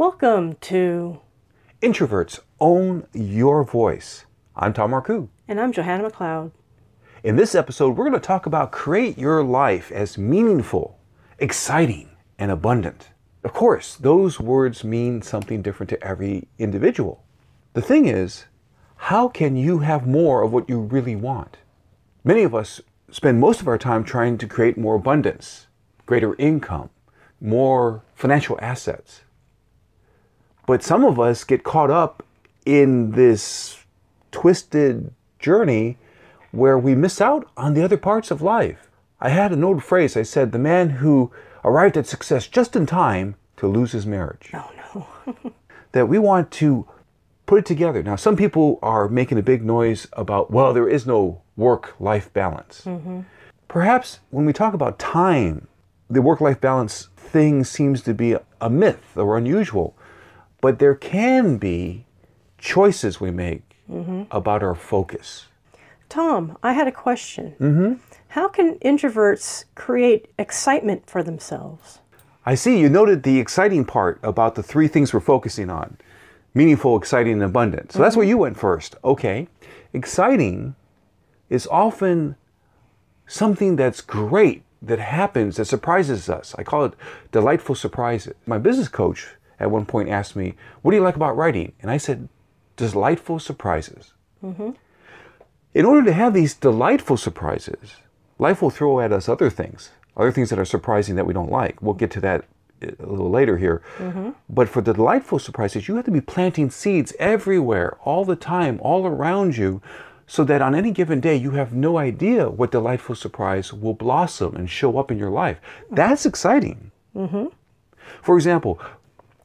Welcome to Introverts Own Your Voice. I'm Tom Marcoux. And I'm Johanna McLeod. In this episode, we're going to talk about create your life as meaningful, exciting, and abundant. Of course, those words mean something different to every individual. The thing is, how can you have more of what you really want? Many of us spend most of our time trying to create more abundance, greater income, more financial assets. But some of us get caught up in this twisted journey where we miss out on the other parts of life. I had an old phrase I said, the man who arrived at success just in time to lose his marriage. Oh, no. that we want to put it together. Now, some people are making a big noise about, well, there is no work life balance. Mm-hmm. Perhaps when we talk about time, the work life balance thing seems to be a myth or unusual, but there can be choices we make mm-hmm. about our focus. Tom, I had a question. Mm-hmm. How can introverts create excitement for themselves? I see you noted the exciting part about the three things we're focusing on meaningful, exciting, and abundant. So mm-hmm. that's where you went first. Okay. Exciting is often something that's great that happens that surprises us. I call it delightful surprises. My business coach at one point asked me, What do you like about writing? And I said, Delightful surprises. Mm-hmm. In order to have these delightful surprises, life will throw at us other things, other things that are surprising that we don't like. We'll get to that a little later here. Mm-hmm. But for the delightful surprises, you have to be planting seeds everywhere, all the time, all around you, so that on any given day, you have no idea what delightful surprise will blossom and show up in your life. That's exciting. Mm-hmm. For example,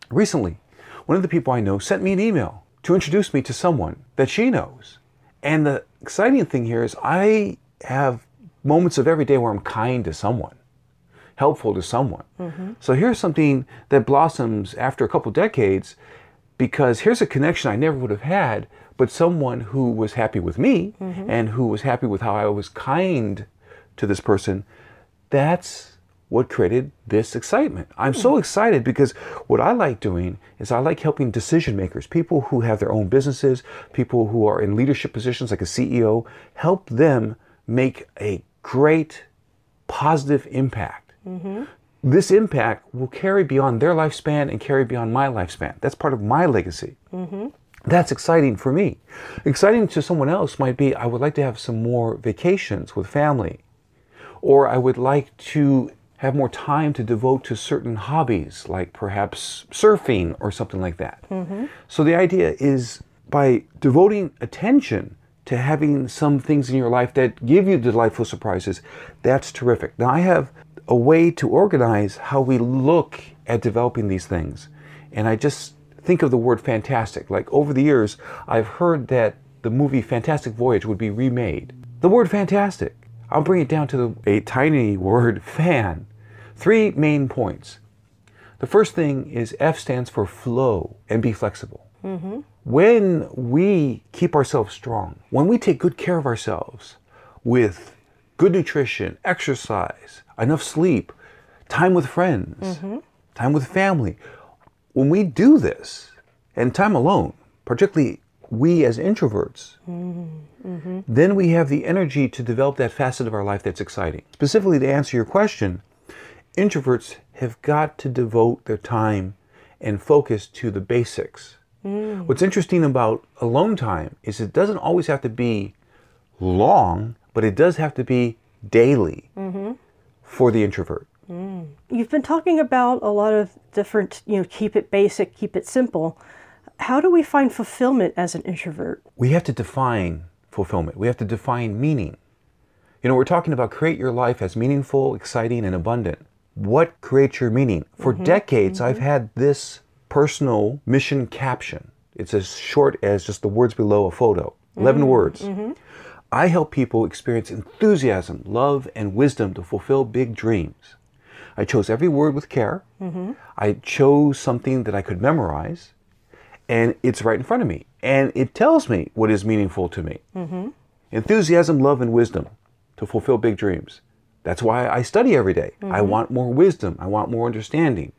recently, one of the people I know sent me an email to introduce me to someone that she knows. And the exciting thing here is I have moments of every day where I'm kind to someone helpful to someone. Mm-hmm. So here's something that blossoms after a couple decades because here's a connection I never would have had, but someone who was happy with me mm-hmm. and who was happy with how I was kind to this person. That's what created this excitement. I'm mm-hmm. so excited because what I like doing is I like helping decision makers, people who have their own businesses, people who are in leadership positions like a CEO, help them make a great positive impact Mm-hmm. This impact will carry beyond their lifespan and carry beyond my lifespan. That's part of my legacy. Mm-hmm. That's exciting for me. Exciting to someone else might be I would like to have some more vacations with family, or I would like to have more time to devote to certain hobbies, like perhaps surfing or something like that. Mm-hmm. So the idea is by devoting attention to having some things in your life that give you delightful surprises, that's terrific. Now, I have a way to organize how we look at developing these things. And I just think of the word fantastic. Like over the years, I've heard that the movie Fantastic Voyage would be remade. The word fantastic, I'll bring it down to the, a tiny word fan. Three main points. The first thing is F stands for flow and be flexible. Mm-hmm. When we keep ourselves strong, when we take good care of ourselves with good nutrition, exercise, enough sleep, time with friends, mm-hmm. time with family. When we do this, and time alone, particularly we as introverts, mm-hmm. then we have the energy to develop that facet of our life that's exciting. Specifically, to answer your question, introverts have got to devote their time and focus to the basics. Mm. What's interesting about alone time is it doesn't always have to be long, but it does have to be daily. Mm-hmm for the introvert. Mm. You've been talking about a lot of different, you know, keep it basic, keep it simple. How do we find fulfillment as an introvert? We have to define fulfillment. We have to define meaning. You know, we're talking about create your life as meaningful, exciting, and abundant. What creates your meaning? For mm-hmm. decades, mm-hmm. I've had this personal mission caption. It's as short as just the words below a photo 11 mm-hmm. words. Mm-hmm. I help people experience enthusiasm, love, and wisdom to fulfill big dreams. I chose every word with care. Mm-hmm. I chose something that I could memorize, and it's right in front of me. And it tells me what is meaningful to me mm-hmm. enthusiasm, love, and wisdom to fulfill big dreams. That's why I study every day. Mm-hmm. I want more wisdom, I want more understanding.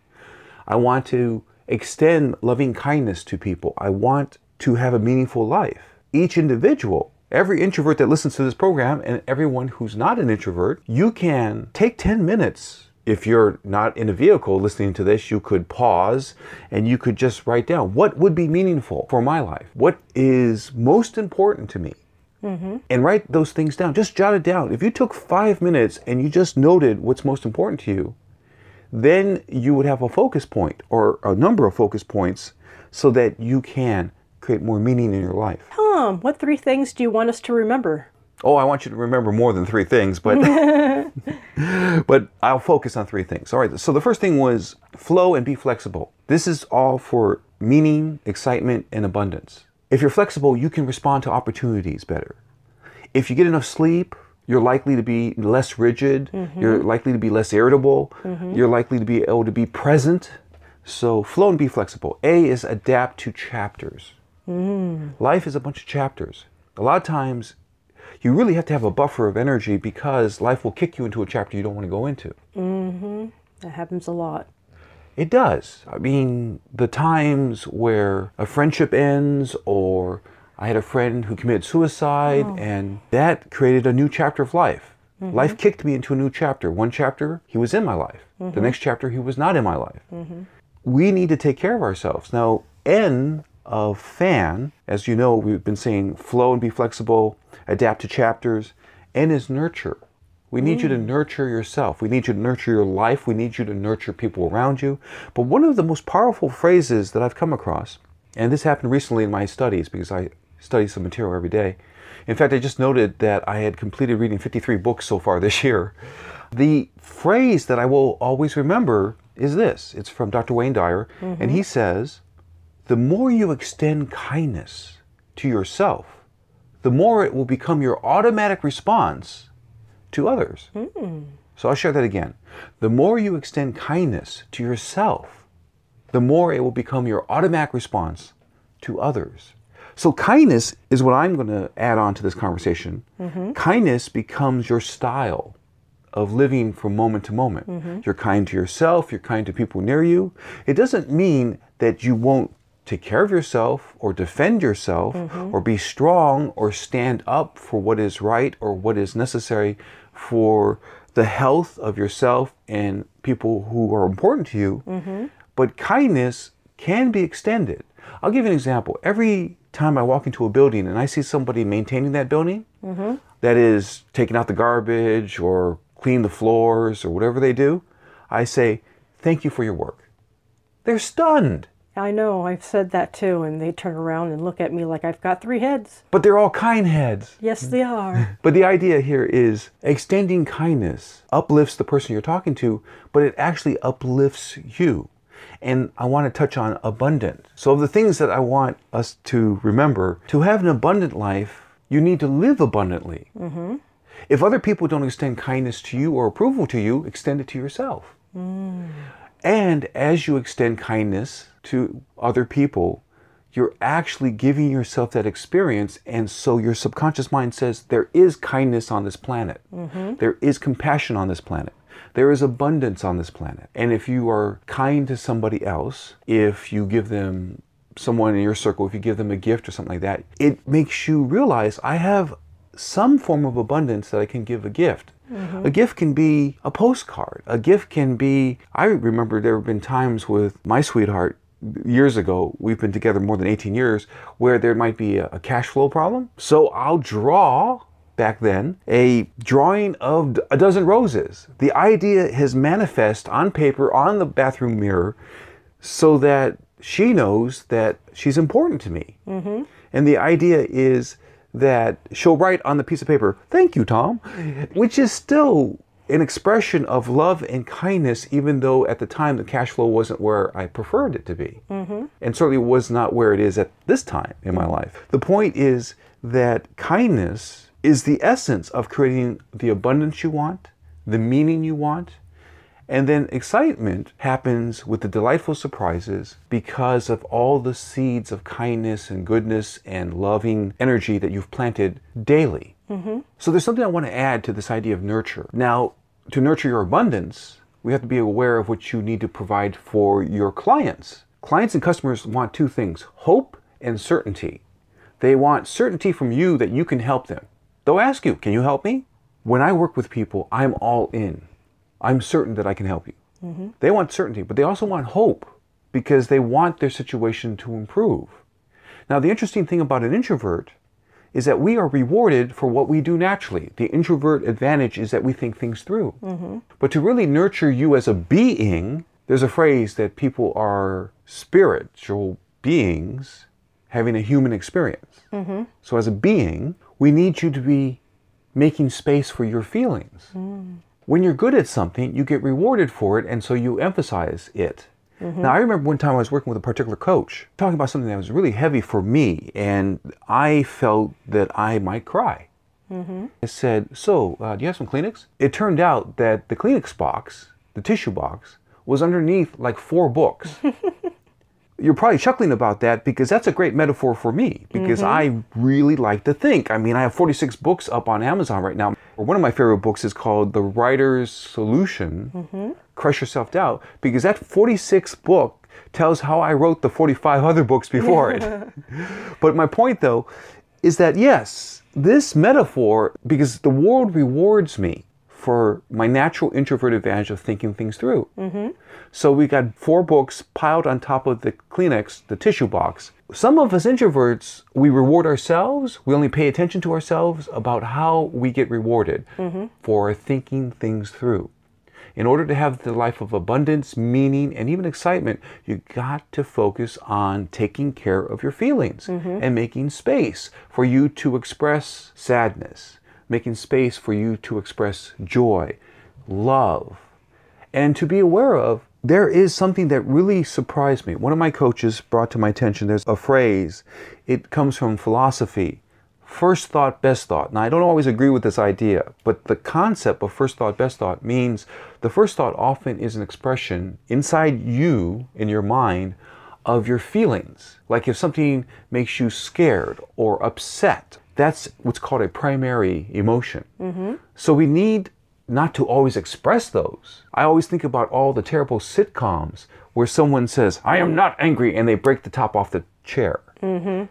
I want to extend loving kindness to people. I want to have a meaningful life. Each individual, every introvert that listens to this program, and everyone who's not an introvert, you can take 10 minutes. If you're not in a vehicle listening to this, you could pause and you could just write down what would be meaningful for my life? What is most important to me? Mm-hmm. and write those things down. Just jot it down. If you took five minutes and you just noted what's most important to you, then you would have a focus point or a number of focus points so that you can create more meaning in your life. Tom, what three things do you want us to remember? Oh, I want you to remember more than three things, but but I'll focus on three things. All right. So the first thing was flow and be flexible. This is all for meaning, excitement, and abundance. If you're flexible, you can respond to opportunities better. If you get enough sleep, you're likely to be less rigid, mm-hmm. you're likely to be less irritable, mm-hmm. you're likely to be able to be present. So flow and be flexible. A is adapt to chapters. Mm. Life is a bunch of chapters. A lot of times you really have to have a buffer of energy because life will kick you into a chapter you don't want to go into. Mm-hmm. That happens a lot. It does. I mean, the times where a friendship ends, or I had a friend who committed suicide, oh. and that created a new chapter of life. Mm-hmm. Life kicked me into a new chapter. One chapter, he was in my life. The mm-hmm. next chapter, he was not in my life. Mm-hmm. We need to take care of ourselves. Now, N of fan, as you know, we've been saying flow and be flexible, adapt to chapters. N is nurture. We need you to mm. nurture yourself. We need you to nurture your life. We need you to nurture people around you. But one of the most powerful phrases that I've come across, and this happened recently in my studies because I study some material every day. In fact, I just noted that I had completed reading 53 books so far this year. The phrase that I will always remember is this it's from Dr. Wayne Dyer, and he mm-hmm. says, The more you extend kindness to yourself, the more it will become your automatic response to others. Hmm. So I'll share that again. The more you extend kindness to yourself, the more it will become your automatic response to others. So kindness is what I'm going to add on to this conversation. Mm-hmm. Kindness becomes your style of living from moment to moment. Mm-hmm. You're kind to yourself, you're kind to people near you. It doesn't mean that you won't take care of yourself or defend yourself mm-hmm. or be strong or stand up for what is right or what is necessary for the health of yourself and people who are important to you. Mm-hmm. But kindness can be extended. I'll give you an example. Every time I walk into a building and I see somebody maintaining that building, mm-hmm. that is taking out the garbage or clean the floors or whatever they do, I say, Thank you for your work. They're stunned, I know, I've said that too, and they turn around and look at me like I've got three heads. but they're all kind heads. Yes, they are. But the idea here is extending kindness uplifts the person you're talking to, but it actually uplifts you. And I want to touch on abundant. So, of the things that I want us to remember, to have an abundant life, you need to live abundantly. Mm-hmm. If other people don't extend kindness to you or approval to you, extend it to yourself. Mm. And as you extend kindness to other people, you're actually giving yourself that experience. And so your subconscious mind says there is kindness on this planet, mm-hmm. There is compassion on this planet. There is abundance on this planet. And if you are kind to somebody else, if you give them someone in your circle, if you give them a gift or something like that, it makes you realize I have some form of abundance that I can give a gift. Mm-hmm. A gift can be a postcard. A gift can be, I remember there have been times with my sweetheart years ago, we've been together more than 18 years, where there might be a, a cash flow problem. So I'll draw back then a drawing of a dozen roses. The idea has manifest on paper on the bathroom mirror so that she knows that she's important to me. Mm-hmm. And the idea is that she'll write on the piece of paper, Thank you, Tom, which is still an expression of love and kindness, even though at the time the cash flow wasn't where I preferred it to be. Mm-hmm. And certainly was not where it is at this time in my life. The point is that kindness is the essence of creating the abundance you want, the meaning you want, and then excitement happens with the delightful surprises because of all the seeds of kindness and goodness and loving energy that you've planted daily. Mm-hmm. So there's something I want to add to this idea of nurture. Now, to nurture your abundance, we have to be aware of what you need to provide for your clients. Clients and customers want two things hope and certainty. They want certainty from you that you can help them. They'll ask you, Can you help me? When I work with people, I'm all in. I'm certain that I can help you. Mm-hmm. They want certainty, but they also want hope because they want their situation to improve. Now, the interesting thing about an introvert is that we are rewarded for what we do naturally. The introvert advantage is that we think things through. Mm-hmm. But to really nurture you as a being, there's a phrase that people are spiritual beings having a human experience. Mm-hmm. So, as a being, we need you to be making space for your feelings. Mm. When you're good at something, you get rewarded for it, and so you emphasize it. Mm-hmm. Now, I remember one time I was working with a particular coach, talking about something that was really heavy for me, and I felt that I might cry. Mm-hmm. I said, So, uh, do you have some Kleenex? It turned out that the Kleenex box, the tissue box, was underneath like four books. You're probably chuckling about that because that's a great metaphor for me because mm-hmm. I really like to think. I mean, I have 46 books up on Amazon right now. Or one of my favorite books is called The Writer's Solution Crush Your Self Doubt because that 46th book tells how I wrote the 45 other books before it. but my point though is that yes, this metaphor, because the world rewards me for my natural introvert advantage of thinking things through. Mm-hmm. So we got four books piled on top of the Kleenex, the tissue box. Some of us introverts, we reward ourselves. We only pay attention to ourselves about how we get rewarded mm-hmm. for thinking things through. In order to have the life of abundance, meaning, and even excitement, you got to focus on taking care of your feelings mm-hmm. and making space for you to express sadness, making space for you to express joy, love, and to be aware of there is something that really surprised me. One of my coaches brought to my attention there's a phrase, it comes from philosophy first thought, best thought. Now, I don't always agree with this idea, but the concept of first thought, best thought means the first thought often is an expression inside you, in your mind, of your feelings. Like if something makes you scared or upset, that's what's called a primary emotion. Mm-hmm. So we need not to always express those. I always think about all the terrible sitcoms where someone says, I am not angry, and they break the top off the chair. Mm-hmm.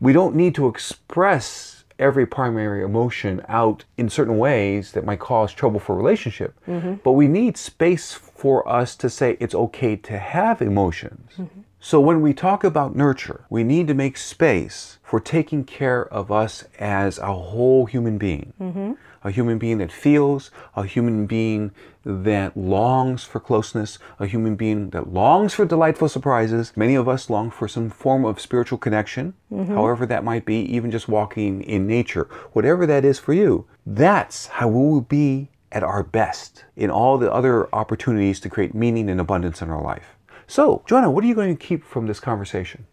We don't need to express every primary emotion out in certain ways that might cause trouble for a relationship. Mm-hmm. But we need space for us to say it's okay to have emotions. So when we talk about nurture, we need to make space for taking care of us as a whole human being. Mm-hmm. A human being that feels, a human being that longs for closeness, a human being that longs for delightful surprises. Many of us long for some form of spiritual connection, mm-hmm. however that might be, even just walking in nature. Whatever that is for you, that's how we will be at our best in all the other opportunities to create meaning and abundance in our life. So, Joanna, what are you going to keep from this conversation?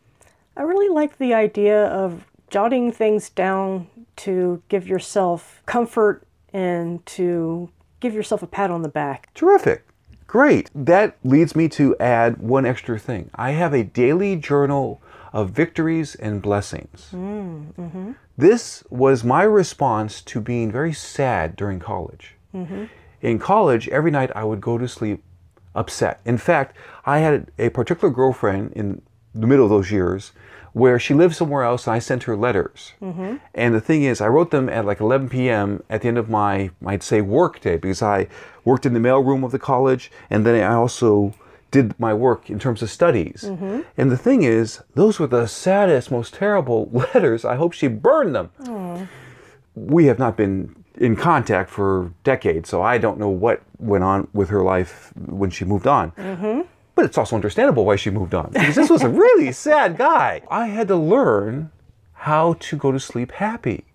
I really like the idea of jotting things down to give yourself comfort and to give yourself a pat on the back. Terrific. Great. That leads me to add one extra thing. I have a daily journal of victories and blessings. Mm-hmm. This was my response to being very sad during college. In college, every night I would go to sleep upset. In fact, I had a particular girlfriend in the middle of those years where she lived somewhere else and I sent her letters. Mm-hmm. And the thing is, I wrote them at like 11 p.m. at the end of my, I'd say, work day because I worked in the mailroom of the college and then I also did my work in terms of studies. Mm-hmm. And the thing is, those were the saddest, most terrible letters. I hope she burned them. We have not been in contact for decades, so I don't know what went on with her life when she moved on. Mm-hmm. But it's also understandable why she moved on because this was a really sad guy. I had to learn how to go to sleep happy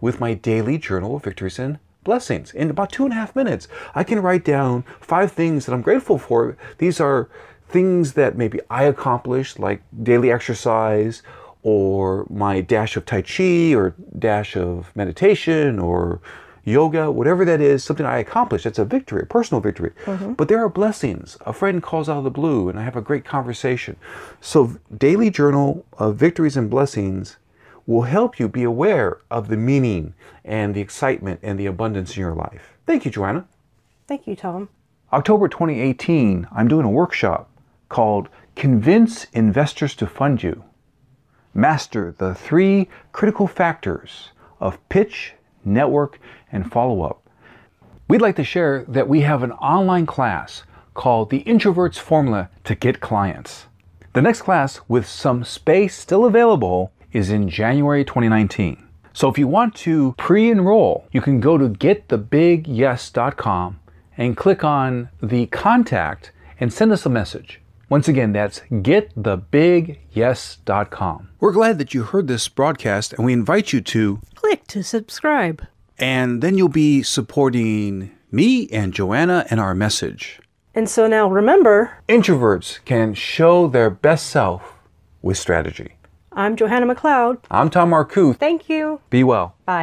with my daily journal of victories and blessings. In about two and a half minutes, I can write down five things that I'm grateful for. These are things that maybe I accomplished, like daily exercise, or my dash of Tai Chi, or dash of meditation, or yoga, whatever that is, something I accomplished. That's a victory, a personal victory. Mm-hmm. But there are blessings. A friend calls out of the blue, and I have a great conversation. So, daily journal of victories and blessings will help you be aware of the meaning and the excitement and the abundance in your life. Thank you, Joanna. Thank you, Tom. October 2018, I'm doing a workshop called convince investors to fund you, master the three critical factors of pitch, network, and follow up. We'd like to share that we have an online class called The Introvert's Formula to Get Clients. The next class, with some space still available, is in January 2019. So if you want to pre enroll, you can go to getthebigyes.com and click on the contact and send us a message. Once again, that's getthebigyes.com. We're glad that you heard this broadcast and we invite you to Click to subscribe. and then you'll be supporting me and Joanna and our message. And so now remember, Introverts can show their best self with strategy. I'm Johanna McLeod. I'm Tom Marcoux. Thank you. Be well. Bye.